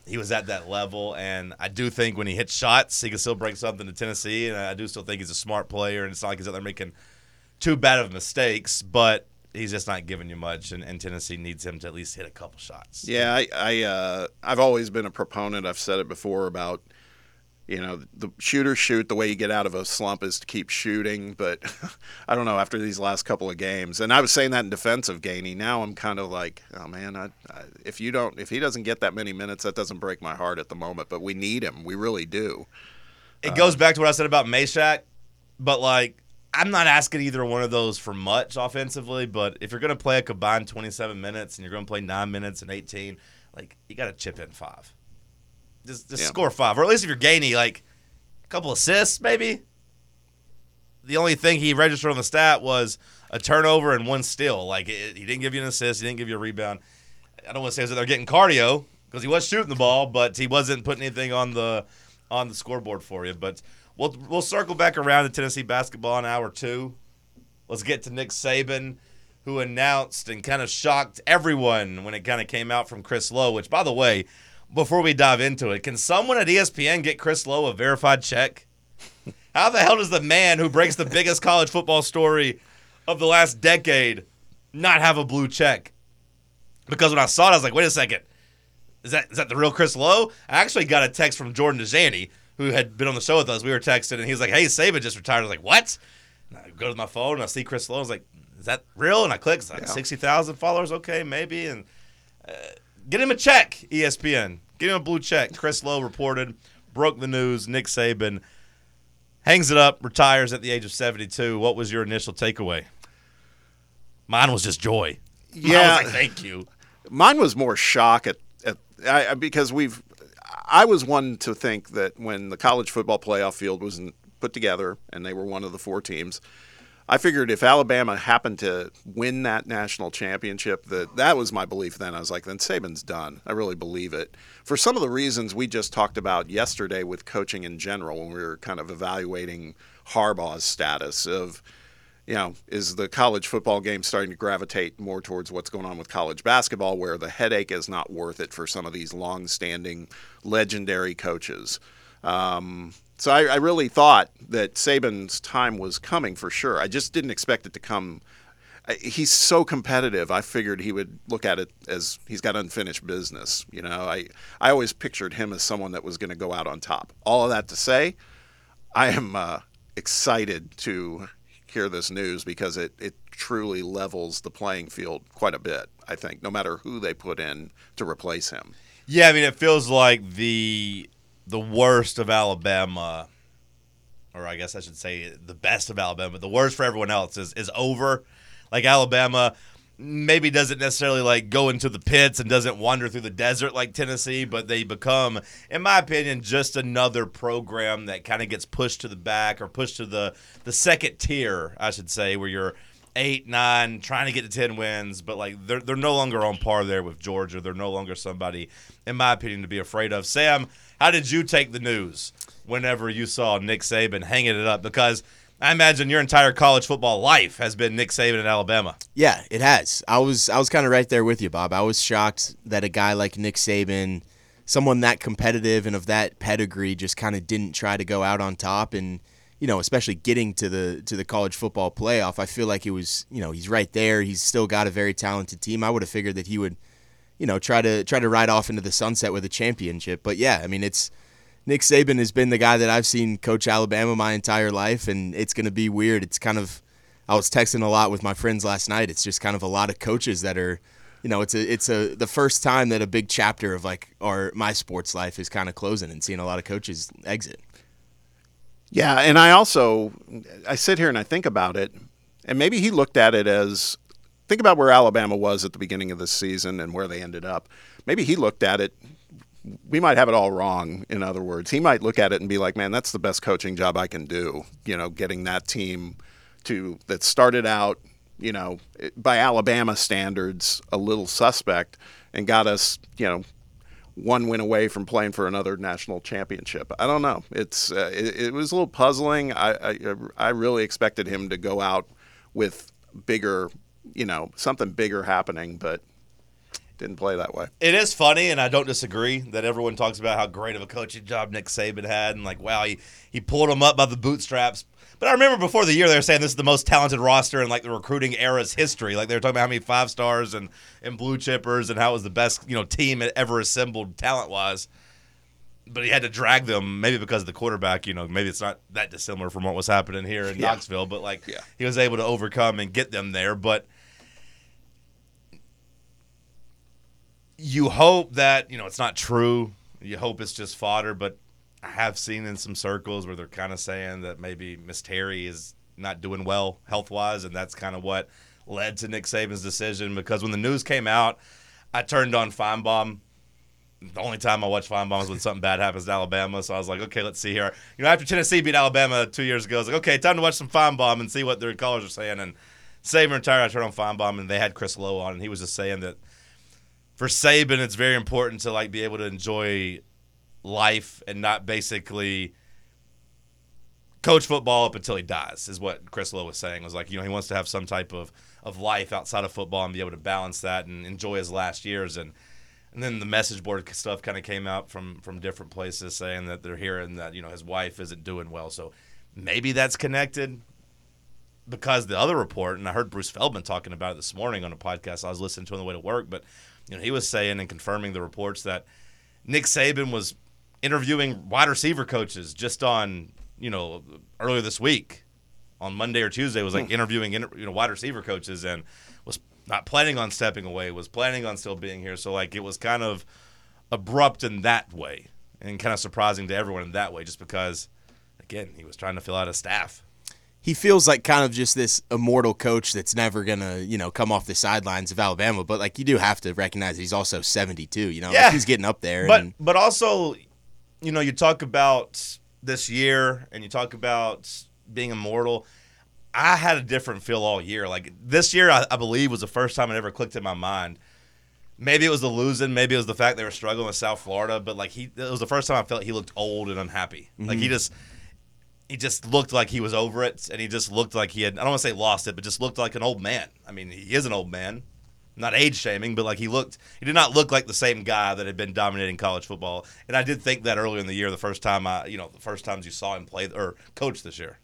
he was at that level, and I do think when he hits shots, he can still bring something to Tennessee, and I do still think he's a smart player, and it's not like he's out there making too bad of mistakes, but he's just not giving you much, and, and Tennessee needs him to at least hit a couple shots. Yeah, I, I uh, I've always been a proponent. I've said it before about you know the shooters shoot. The way you get out of a slump is to keep shooting. But I don't know after these last couple of games, and I was saying that in defense of Gainey. Now I'm kind of like, oh man, I, I, if you don't, if he doesn't get that many minutes, that doesn't break my heart at the moment. But we need him. We really do. It goes um, back to what I said about Mashack, but like I'm not asking either one of those for much offensively. But if you're going to play a combined 27 minutes and you're going to play nine minutes and 18, like you got to chip in five. Just, just Yeah. score five, or at least if you're Gainey, like a couple assists, maybe. The only thing he registered on the stat was a turnover and one steal. Like it, he didn't give you an assist, he didn't give you a rebound. I don't want to say that they're getting cardio because he was shooting the ball, but he wasn't putting anything on the on the scoreboard for you. But we'll we'll circle back around to Tennessee basketball in hour two. Let's get to Nick Saban, who announced and kind of shocked everyone when it kind of came out from Chris Low. Which, by the way, before we dive into it, can someone at ESPN get Chris Low a verified check? How the hell does the man who breaks the biggest college football story of the last decade not have a blue check? Because when I saw it, I was like, wait a second. Is that is that the real Chris Low? I actually got a text from Jordan Dajani, who had been on the show with us. We were texting, and he was like, "Hey, Saban just retired." I was like, "What?" And I go to my phone, and I see Chris Low. I was like, "Is that real?" And I click. It's like Yeah. sixty thousand followers. Okay, maybe. And uh, get him a check, ESPN. Get him a blue check. Chris Low reported, broke the news. Nick Saban hangs it up, retires at the age of seventy-two. What was your initial takeaway? Mine was just joy. Yeah. was like, thank you. Mine was more shock at, at I- because we've. I was one to think that when the college football playoff field was put together and they were one of the four teams, I figured if Alabama happened to win that national championship, that that was my belief. Then I was like, then Saban's done. I really believe it for some of the reasons we just talked about yesterday with coaching in general when we were kind of evaluating Harbaugh's status of you know, is the college football game starting to gravitate more towards what's going on with college basketball, where the headache is not worth it for some of these long-standing, legendary coaches. Um, so I, I really thought that Saban's time was coming for sure. I just didn't expect it to come. He's so competitive. I figured he would look at it as he's got unfinished business. You know, I I always pictured him as someone that was going to go out on top. All of that to say, I am uh, excited to hear this news because it, it truly levels the playing field quite a bit, I think, no matter who they put in to replace him. Yeah, I mean, it feels like the the worst of Alabama, or I guess I should say the best of Alabama. The worst for everyone else is is over. Like Alabama maybe doesn't necessarily like go into the pits and doesn't wander through the desert like Tennessee, but they become, in my opinion, just another program that kind of gets pushed to the back or pushed to the the second tier, I should say, where you're eight, nine, trying to get to ten wins, but like they're they're no longer on par there with Georgia. They're no longer somebody, in my opinion, to be afraid of. Sam, how did you take the news whenever you saw Nick Saban hanging it up? Because I imagine your entire college football life has been Nick Saban in Alabama. Yeah, it has. I was I was kind of right there with you, Bob. I was shocked that a guy like Nick Saban, someone that competitive and of that pedigree, just kind of didn't try to go out on top. And you know, especially getting to the to the college football playoff, I feel like it was you know he's right there. He's still got a very talented team. I would have figured that he would, you know, try to try to ride off into the sunset with a championship. But yeah, I mean it's. Nick Saban has been the guy that I've seen coach Alabama my entire life, and it's going to be weird. It's kind of, I was texting a lot with my friends last night. It's just kind of a lot of coaches that are, you know, it's a it's a the first time that a big chapter of like our my sports life is kind of closing and seeing a lot of coaches exit. Yeah, and I also I sit here and I think about it, and maybe he looked at it as think about where Alabama was at the beginning of the season and where they ended up. Maybe he looked at it. We might have it all wrong. In other words, he might look at it and be like, "Man, that's the best coaching job I can do." You know, getting that team to that started out, you know, by Alabama standards, a little suspect, and got us, you know, one win away from playing for another national championship. I don't know. It's uh, it, it was a little puzzling. I, I I really expected him to go out with bigger, you know, something bigger happening, but didn't play that way. It is funny, and I don't disagree that everyone talks about how great of a coaching job Nick Saban had, and like, wow, he, he pulled them up by the bootstraps. But I remember before the year they were saying this is the most talented roster in like the recruiting era's history. Like they were talking about how many five stars and, and blue chippers and how it was the best you know team ever assembled talent wise. But he had to drag them, maybe because of the quarterback. You know, maybe it's not that dissimilar from what was happening here in Yeah. Knoxville. But like, Yeah. he was able to overcome and get them there. But you hope that you know it's not true. You hope it's just fodder, but I have seen in some circles where they're kind of saying that maybe Miss Terry is not doing well health wise, and that's kind of what led to Nick Saban's decision. Because when the news came out, I turned on Finebaum. The only time I watch Finebaum is when something bad happens to Alabama. So I was like, okay, let's see here. You know, after Tennessee beat Alabama two years ago, I was like, okay, time to watch some Finebaum and see what their callers are saying. And Saban retired. I turned on Finebaum, and they had Chris Low on, and he was just saying that for Saban, it's very important to like be able to enjoy life and not basically coach football up until he dies. Is what Chris Low was saying. Was like you know he wants to have some type of of life outside of football and be able to balance that and enjoy his last years and. And then the message board stuff kind of came out from from different places saying that they're hearing that you know his wife isn't doing well. So maybe that's connected because the other report, and I heard Bruce Feldman talking about it this morning on a podcast I was listening to on the way to work, but you know he was saying and confirming the reports that Nick Saban was interviewing wide receiver coaches just on you know earlier this week on Monday or Tuesday was like hmm. interviewing inter- you know wide receiver coaches and was not planning on stepping away, was planning on still being here. So like it was kind of abrupt in that way and kind of surprising to everyone in that way, just because again he was trying to fill out a staff. He feels like kind of just this immortal coach that's never gonna, you know, come off the sidelines of Alabama. But like you do have to recognize he's also seventy two. You know, Like, he's getting up there. But and but also, you know, you talk about this year and you talk about being immortal. I had a different feel all year. Like this year, I, I believe was the first time it ever clicked in my mind. Maybe it was the losing, maybe it was the fact they were struggling with South Florida, but like he, it was the first time I felt he looked old and unhappy. Like he mm-hmm. just, he just looked like he was over it, and he just looked like he had. I don't want to say lost it, but just looked like an old man. I mean, he is an old man not age shaming, but like he looked, he did not look like the same guy that had been dominating college football. And I did think that earlier in the year, the first time I, you know, the first times you saw him play or coach this year.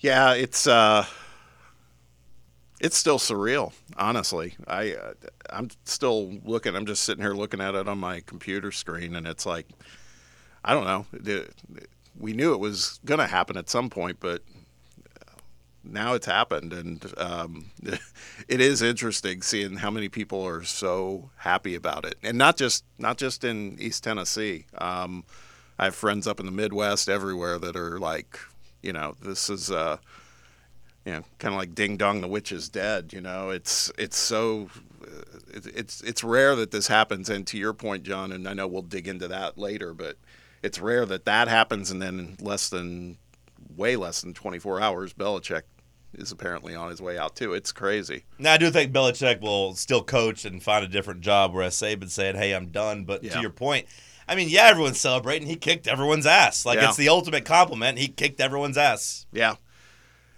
Yeah, it's uh, it's still surreal. Honestly, I uh, I'm still looking. I'm just sitting here looking at it on my computer screen, and it's like, I don't know. We knew it was going to happen at some point, but now it's happened, and um, it is interesting seeing how many people are so happy about it, and not just not just in East Tennessee. Um, I have friends up in the Midwest, everywhere that are like, you know, this is, uh, you know, kind of like Ding Dong, the witch is dead. You know, it's it's so. uh, It's it's rare that this happens, and to your point, John, and I know we'll dig into that later, but it's rare that that happens, and then in less than, way less than 24 hours, Belichick is apparently on his way out too. It's crazy. Now I do think Belichick will still coach and find a different job, whereas Saban said, "Hey, I'm done." But to your point, I mean, yeah, everyone's celebrating. He kicked everyone's ass. Like Yeah. it's the ultimate compliment. He kicked everyone's ass. Yeah,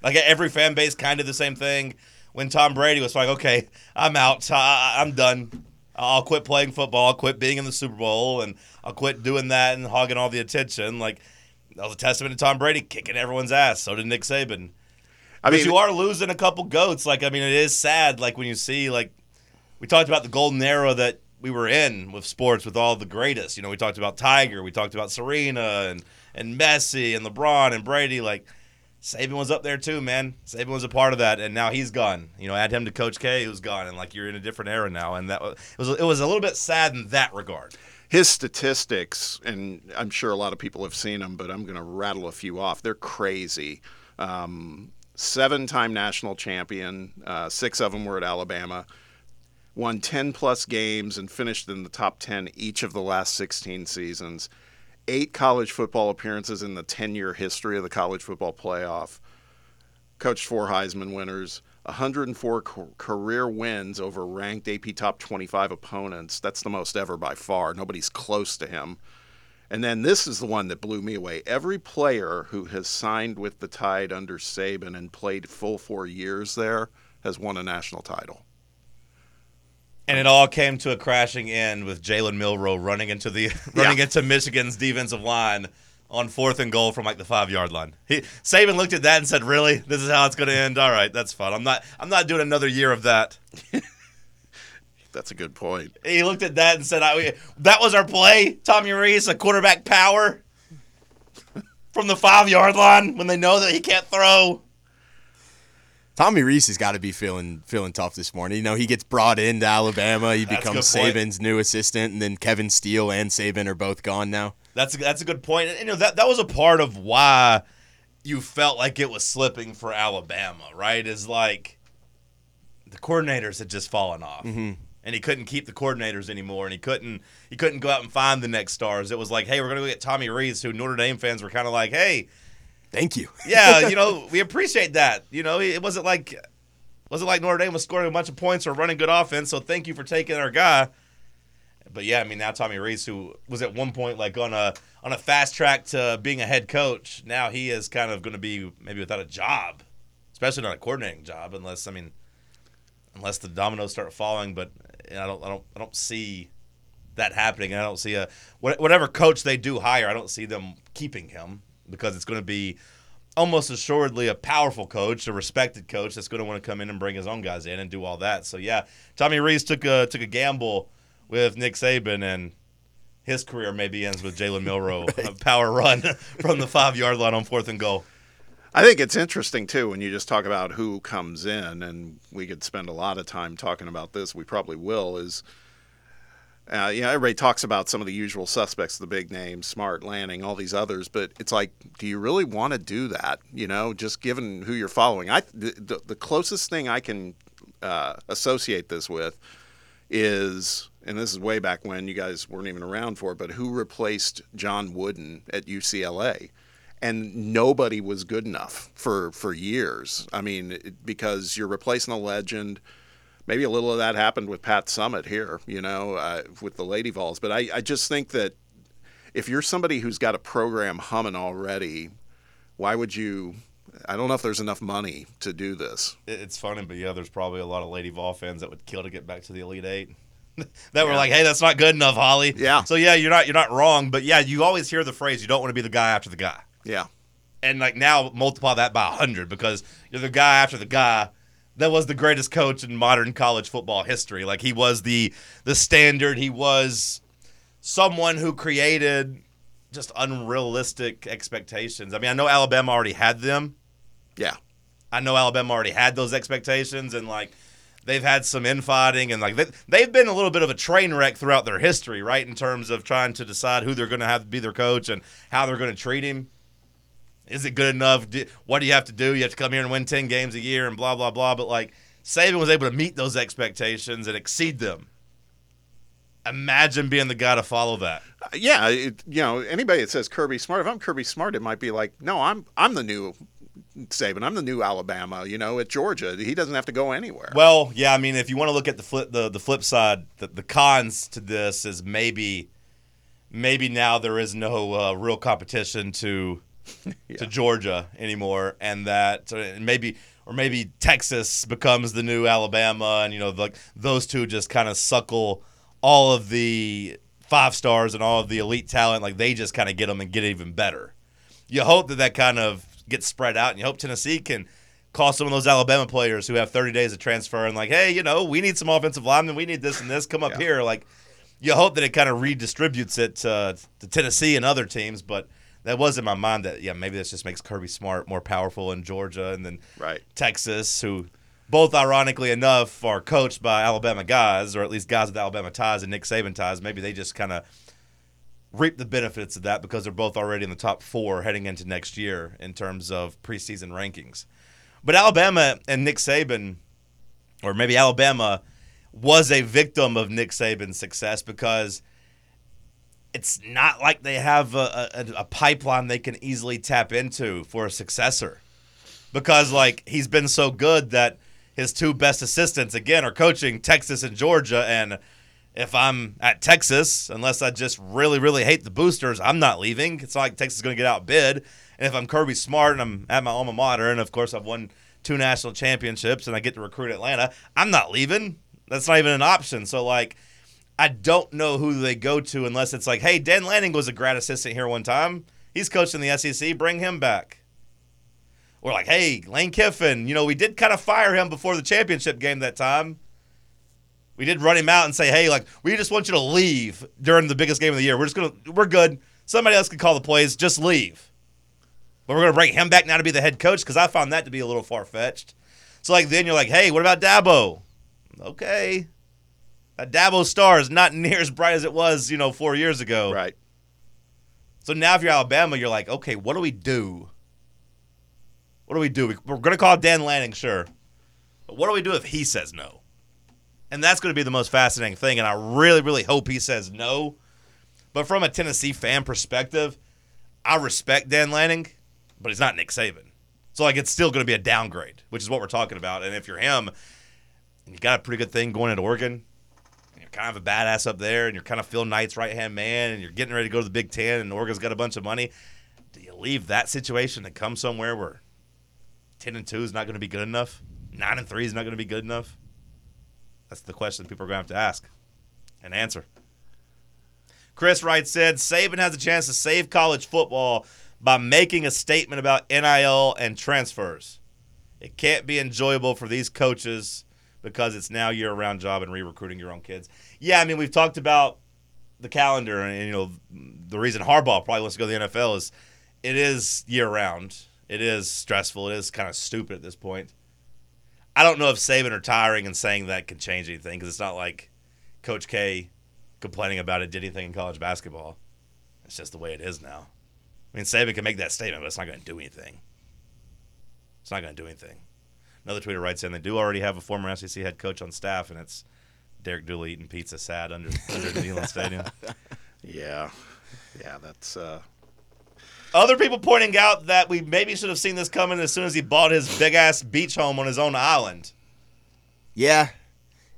Like every fan base, kind of the same thing. When Tom Brady was like, "Okay, I'm out. I'm done. I'll quit playing football. I'll quit being in the Super Bowl, and I'll quit doing that and hogging all the attention." Like that was a testament to Tom Brady kicking everyone's ass. So did Nick Saban. I mean, you are losing a couple goats. Like I mean, it is sad. Like when you see like we talked about the golden era that we were in with sports with all the greatest. You know, we talked about Tiger, we talked about Serena and and Messi and LeBron and Brady. Like Saban was up there too, man. Saban was a part of that, and now he's gone. You know, add him to Coach K, who's gone, and like you're in a different era now, and that was it was it was a little bit sad in that regard. his statistics, and I'm sure a lot of people have seen them, but I'm going to rattle a few off. They're crazy. Um, seven-time national champion. Uh, six of them were at Alabama. Won 10 plus games and finished in the top 10 each of the last 16 seasons. Eight college football appearances in the 10-year history of the college football playoff. Coached four Heisman winners. 104 ca- career wins over ranked AP top 25 opponents. That's the most ever by far. Nobody's close to him. And then this is the one that blew me away. Every player who has signed with the Tide under Saban and played full four years there has won a national title. And it all came to a crashing end with Jalen Milroe running into the running Yeah. into Michigan's defensive line on fourth and goal from like the five yard line. He Saban looked at that and said, "Really, this is how it's going to end? All right, that's fine. I'm not I'm not doing another year of that." That's a good point. He looked at that and said, I, "That was our play, Tommy Rees, a quarterback power from the five yard line when they know that he can't throw." Tommy Rees has got to be feeling feeling tough this morning. You know, he gets brought into Alabama. He That's becomes. Saban's new assistant, and then Kevin Steele and Saban are both gone now. That's a, that's a good point. And, you know that that was a part of why you felt like it was slipping for Alabama, right? Is like the coordinators had just fallen off, mm-hmm. and he couldn't keep the coordinators anymore, and he couldn't he couldn't go out and find the next stars. It was like, hey, we're gonna go get Tommy Rees, who Notre Dame fans were kind of like, hey, Thank you. yeah, you know, we appreciate that. You know, it wasn't like wasn't like Notre Dame was scoring a bunch of points or running good offense. So thank you for taking our guy. But yeah, I mean now Tommy Rees, who was at one point like on a on a fast track to being a head coach, now he is kind of going to be maybe without a job, especially not a coordinating job, unless I mean, unless the dominoes start falling. But I don't I don't I don't see that happening. I don't see a whatever coach they do hire. I don't see them keeping him because it's going to be almost assuredly a powerful coach, a respected coach that's going to want to come in and bring his own guys in and do all that. So yeah, Tommy Rees took a took a gamble with Nick Saban and. His career maybe ends with Jalen Milroe, a power run from the five yard line on fourth and goal. I think it's interesting too when you just talk about who comes in, and we could spend a lot of time talking about this. We probably will. Is uh, everybody talks about some of the usual suspects, the big names, Smart, Lanning, all these others, but it's like, do you really want to do that? You know, just given who you're following. I the, the closest thing I can uh, associate this with is, and this is way back when you guys weren't even around for, it, but who replaced John Wooden at UCLA? and nobody was good enough for for years. I mean, because you're replacing a legend. Maybe a little of that happened with Pat Summitt here, you know, uh, with the Lady Vols. But I, I just think that if you're somebody who's got a program humming already, why would you? I don't know if there's enough money to do this. It's funny, but yeah, there's probably a lot of Lady Vol fans that would kill to get back to the Elite Eight. that were like, "Hey, that's not good enough, Holly." Yeah. So yeah, you're not you're not wrong, but yeah, you always hear the phrase, "You don't want to be the guy after the guy," Yeah, and like now multiply that by hundred because you're the guy after the guy that was the greatest coach in modern college football history. Like he was the the standard. He was someone who created just unrealistic expectations. I mean, I know Alabama already had them. yeah, I know Alabama already had those expectations, and like they've had some infighting, and like they, they've been a little bit of a train wreck throughout their history, right? In terms of trying to decide who they're going to have to be their coach and how they're going to treat him. Is it good enough? What do you have to do? You have to come here and win ten games a year, and blah blah blah. But like Saban was able to meet those expectations and exceed them. Imagine being the guy to follow that. yeah. It, you know, anybody that says Kirby Smart, if I'm Kirby Smart, it might be like, no, I'm I'm the new Saban. I'm the new Alabama. You know, at Georgia, he doesn't have to go anywhere. Well, yeah, I mean, if you want to look at the flip, the, the flip side, the, the cons to this is maybe, maybe now there is no uh, real competition to, to Georgia anymore, and that maybe or maybe Texas becomes the new Alabama, and you know, like those two just kind of suckle all of the five stars and all of the elite talent, like they just kind of get them and get even better you hope that that kind of gets spread out, and you hope Tennessee can call some of those Alabama players who have 30 days to transfer and like, hey, you know, we need some offensive linemen, we need this and this, come up Yeah. here. Like, you hope that it kind of redistributes it to, to Tennessee and other teams, but that was in my mind that yeah, maybe this just makes Kirby Smart more powerful in Georgia and then Right. Texas, who both ironically enough are coached by Alabama guys, or at least guys with Alabama ties and Nick Saban ties. Maybe they just kind of reap the benefits of that because they're both already in the top four heading into next year in terms of preseason rankings. But Alabama and Nick Saban, or maybe Alabama, was a victim of Nick Saban's success because it's not like they have a, a, a pipeline they can easily tap into for a successor. Because like he's been so good that his two best assistants again are coaching Texas and Georgia, and if I'm at Texas, unless I just really, really hate the boosters, I'm not leaving. It's not like Texas is going to get outbid. And if I'm Kirby Smart and I'm at my alma mater, and of course I've won two national championships and I get to recruit Atlanta, I'm not leaving. That's not even an option. So like, I don't know who they go to unless it's like, hey, Dan Lanning was a grad assistant here one time. He's coaching the SEC. Bring him back. Or like, hey, Lane Kiffin. You know, we did kind of fire him before the championship game that time. We did run him out and say, hey, like, we just want you to leave during the biggest game of the year. We're just gonna, we're good. Somebody else can call the plays. Just leave. But we're gonna bring him back now to be the head coach because I found that to be a little far fetched. So like, then you're like, hey, what about Dabo? Okay, a Dabo star is not near as bright as it was, you know, four years ago. Right. So now, if you're Alabama, you're like, okay, what do we do? What do we do? We- We're going to call Dan Lanning, sure. But what do we do if he says no? And that's going to be the most fascinating thing. And I really, really hope he says no. But from a Tennessee fan perspective, I respect Dan Lanning, but he's not Nick Saban. So, like, it's still going to be a downgrade, which is what we're talking about. And if you're him, and you got a pretty good thing going into Oregon, kind of a badass up there, and you're kind of Phil Knight's right hand man, and you're getting ready to go to the Big Ten, and Oregon's got a bunch of money. Do you leave that situation to come somewhere where ten and two is not going to be good enough? Nine and three is not going to be good enough? That's the question people are going to have to ask and answer. Chris Wright said Saban has a chance to save college football by making a statement about NIL and transfers. It can't be enjoyable for these coaches because it's now year-round job and re-recruiting your own kids. Yeah, I mean we've talked about the calendar and, you know the reason Harbaugh probably wants to go to the NFL is it is year-round. It is stressful. It is kind of stupid at this point. I don't know if Saban retiring and saying that can change anything because it's not like Coach K complaining about it did anything in college basketball. It's just the way it is now. I mean, Saban can make that statement, but it's not going to do anything. It's not going to do anything. Another tweeter writes in, they do already have a former SEC head coach on staff, and it's Derek Dooley eating pizza sad under, under the Neyland Stadium. Yeah. Yeah, that's uh Other people pointing out that we maybe should have seen this coming as soon as he bought his big ass beach home on his own island. Yeah.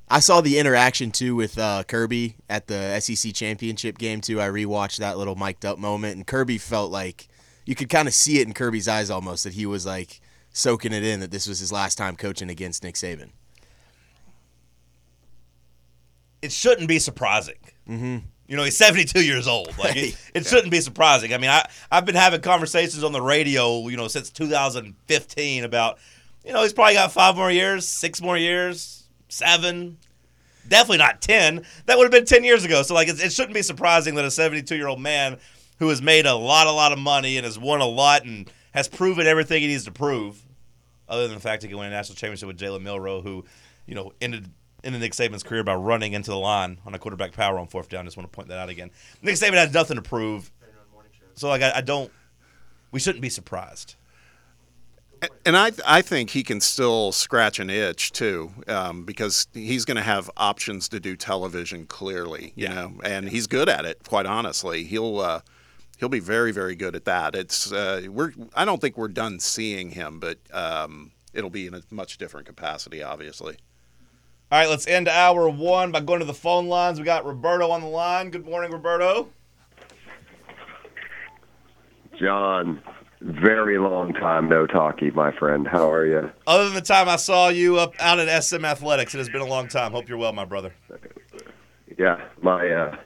I saw the interaction too with uh, Kirby at the SEC championship game too. I rewatched that little mic'd up moment, and Kirby felt like you could kind of see it in Kirby's eyes almost that he was like soaking it in that this was his last time coaching against Nick Saban. It shouldn't be surprising. Mm-hmm. You know, he's 72 years old. Like it, it shouldn't be surprising. I mean, I I've been having conversations on the radio, you know, since 2015 about, you know, he's probably got five more years, six more years, seven, definitely not 10. That would have been 10 years ago. So like, it, it shouldn't be surprising that a 72 year old man who has made a lot, a lot of money and has won a lot and has proven everything he needs to prove, other than the fact he can win a national championship with Jalen Milroe, who, you know, ended ended Nick Saban's career by running into the line on a quarterback power on fourth down. Just want to point that out again. Nick Saban has nothing to prove. So like, I, I don't. We shouldn't be surprised. and I I think he can still scratch an itch too, um, because he's going to have options to do television clearly, you Yeah. know, and he's good at it. Quite honestly, he'll uh, he'll be very very good at that. It's uh, we're I don't think we're done seeing him, but um, it'll be in a much different capacity, obviously. All right, let's end hour one by going to the phone lines. We got Roberto on the line. Good morning, Roberto. John, very long time no talkie, my friend. How are you? Other than the time I saw you up out at SM Athletics, it has been a long time. Hope you're well, my brother. Yeah, my uh,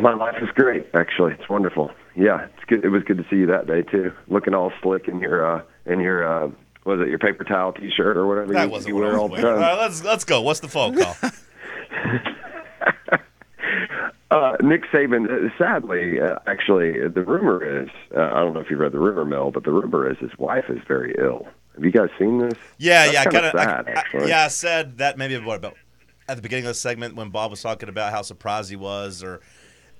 my life is great. Actually, it's wonderful. Yeah, it's good. It was good to see you that day too. Looking all slick in your uh, in your uh, was it your paper towel T-shirt or whatever That you, wasn't you wear all the time. right, let's let's go. What's the phone call? Uh, Nick Saban, uh, sadly, uh, actually, the rumor is uh, I don't know if you read the rumor mill, but the rumor is his wife is very ill. Have you guys seen this? Yeah, That's yeah, kind of. sad, actually. Yeah, I said that maybe about at the beginning of the segment when Bob was talking about how surprised he was, or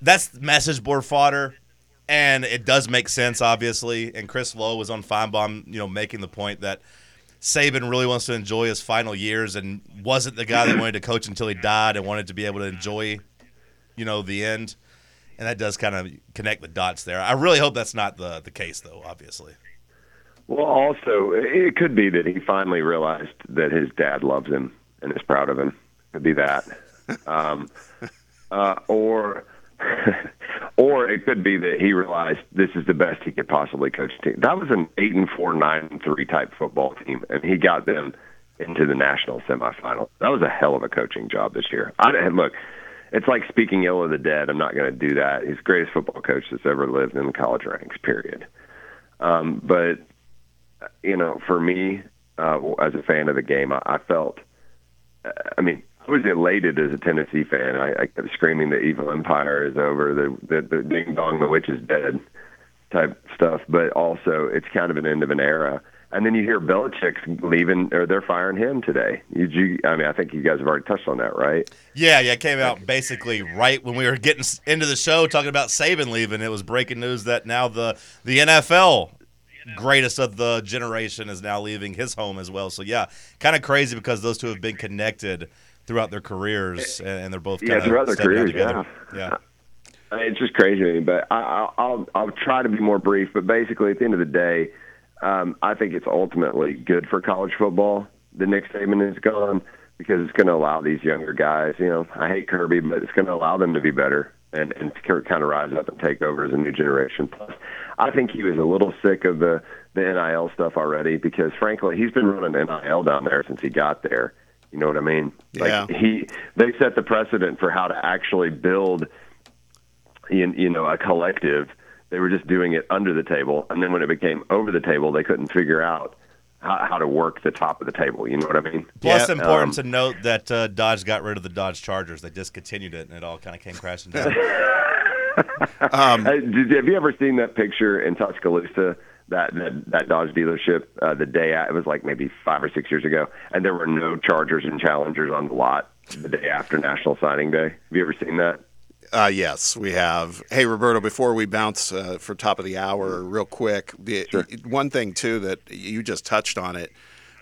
that's message board fodder, and it does make sense, obviously. And Chris Low was on Finebaum, you know, making the point that Saban really wants to enjoy his final years and wasn't the guy that wanted to coach until he died and wanted to be able to enjoy, you know, the end. And that does kind of connect the dots there. I really hope that's not the the case, though. Obviously. Well, also, it could be that he finally realized that his dad loves him and is proud of him. Could be that, um, uh, or or it could be that he realized this is the best he could possibly coach a team. That was an eight and four, nine and three type football team, and he got them into the national semifinal. That was a hell of a coaching job this year. I and look. It's like speaking ill of the dead. I'm not going to do that. He's the greatest football coach that's ever lived in the college ranks. Period. Um, but you know, for me, uh, as a fan of the game, I, I felt. I mean, I was elated as a Tennessee fan. I, I kept screaming, "The evil empire is over. The the, the ding dong, the witch is dead," type stuff. But also, it's kind of an end of an era. And then you hear Belichick's leaving, or they're firing him today. You, you, I mean, I think you guys have already touched on that, right? Yeah, yeah, it came out basically right when we were getting into the show talking about Saban leaving. It was breaking news that now the the NFL greatest of the generation is now leaving his home as well. So yeah, kind of crazy because those two have been connected throughout their careers, and they're both yeah throughout their careers. Together. Yeah. yeah. It's just crazy to me, but I, I'll I'll try to be more brief. But basically, at the end of the day, um, I think it's ultimately good for college football The Nick Saban is gone because it's going to allow these younger guys. You know, I hate Kirby, but it's going to allow them to be better and and kind of rise up and take over as a new generation. Plus, I think he was a little sick of the the NIL stuff already because frankly, he's been running NIL down there since he got there. You know what I mean? Yeah. Like he they set the precedent for how to actually build you, you know a collective they were just doing it under the table, and then when it became over the table, they couldn't figure out how, how to work the top of the table. You know what I mean? Plus, yeah. important um, to note that uh, Dodge got rid of the Dodge Chargers. They discontinued it, and it all kind of came crashing down. um, Did, have you ever seen that picture in Tuscaloosa? That that, that Dodge dealership uh, the day it was like maybe five or six years ago, and there were no Chargers and Challengers on the lot the day after National Signing Day. Have you ever seen that? Uh, yes, we have. Hey, Roberto, before we bounce uh, for top of the hour, real quick, the, sure. one thing too that you just touched on it.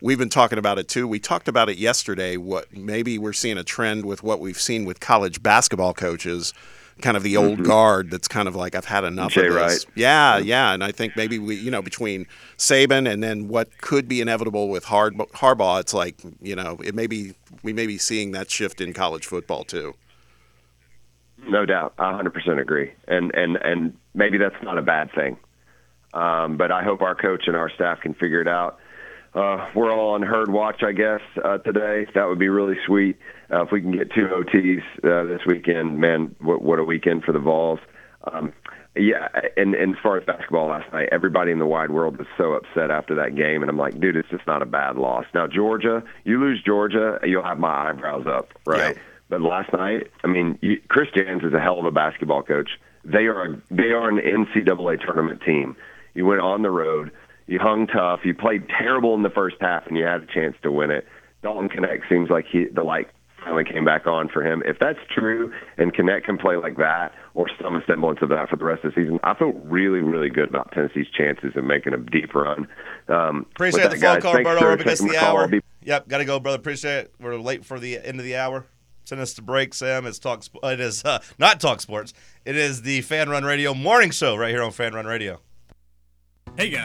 We've been talking about it too. We talked about it yesterday. What maybe we're seeing a trend with what we've seen with college basketball coaches, kind of the old mm-hmm. guard. That's kind of like I've had enough Jay of this. Wright. Yeah, yeah, and I think maybe we, you know, between Saban and then what could be inevitable with Hard, Harbaugh, it's like you know, it may be we may be seeing that shift in college football too. No doubt, I 100% agree, and and and maybe that's not a bad thing. Um, but I hope our coach and our staff can figure it out. Uh, we're all on herd watch, I guess, uh, today. That would be really sweet uh, if we can get two OTs uh, this weekend. Man, what, what a weekend for the Vols. Um, yeah, and, and as far as basketball last night, everybody in the wide world was so upset after that game, and I'm like, dude, it's just not a bad loss. Now Georgia, you lose Georgia, you'll have my eyebrows up, right? Yeah. But last night, I mean, you, Chris Jans is a hell of a basketball coach. They are a, they are an NCAA tournament team. You went on the road. You hung tough. You played terrible in the first half, and you had a chance to win it. Dalton Knecht seems like he the light finally came back on for him. If that's true, and Knecht can play like that or some semblance of that for the rest of the season, I feel really, really good about Tennessee's chances of making a deep run. Um, Appreciate the phone call, Roberto. We're against the hour. Be- yep, got to go, brother. Appreciate it. We're late for the end of the hour. Send us to break, Sam. It's talk. It is uh, not talk sports. It is the Fan Run Radio morning show right here on Fan Run Radio. Hey guys.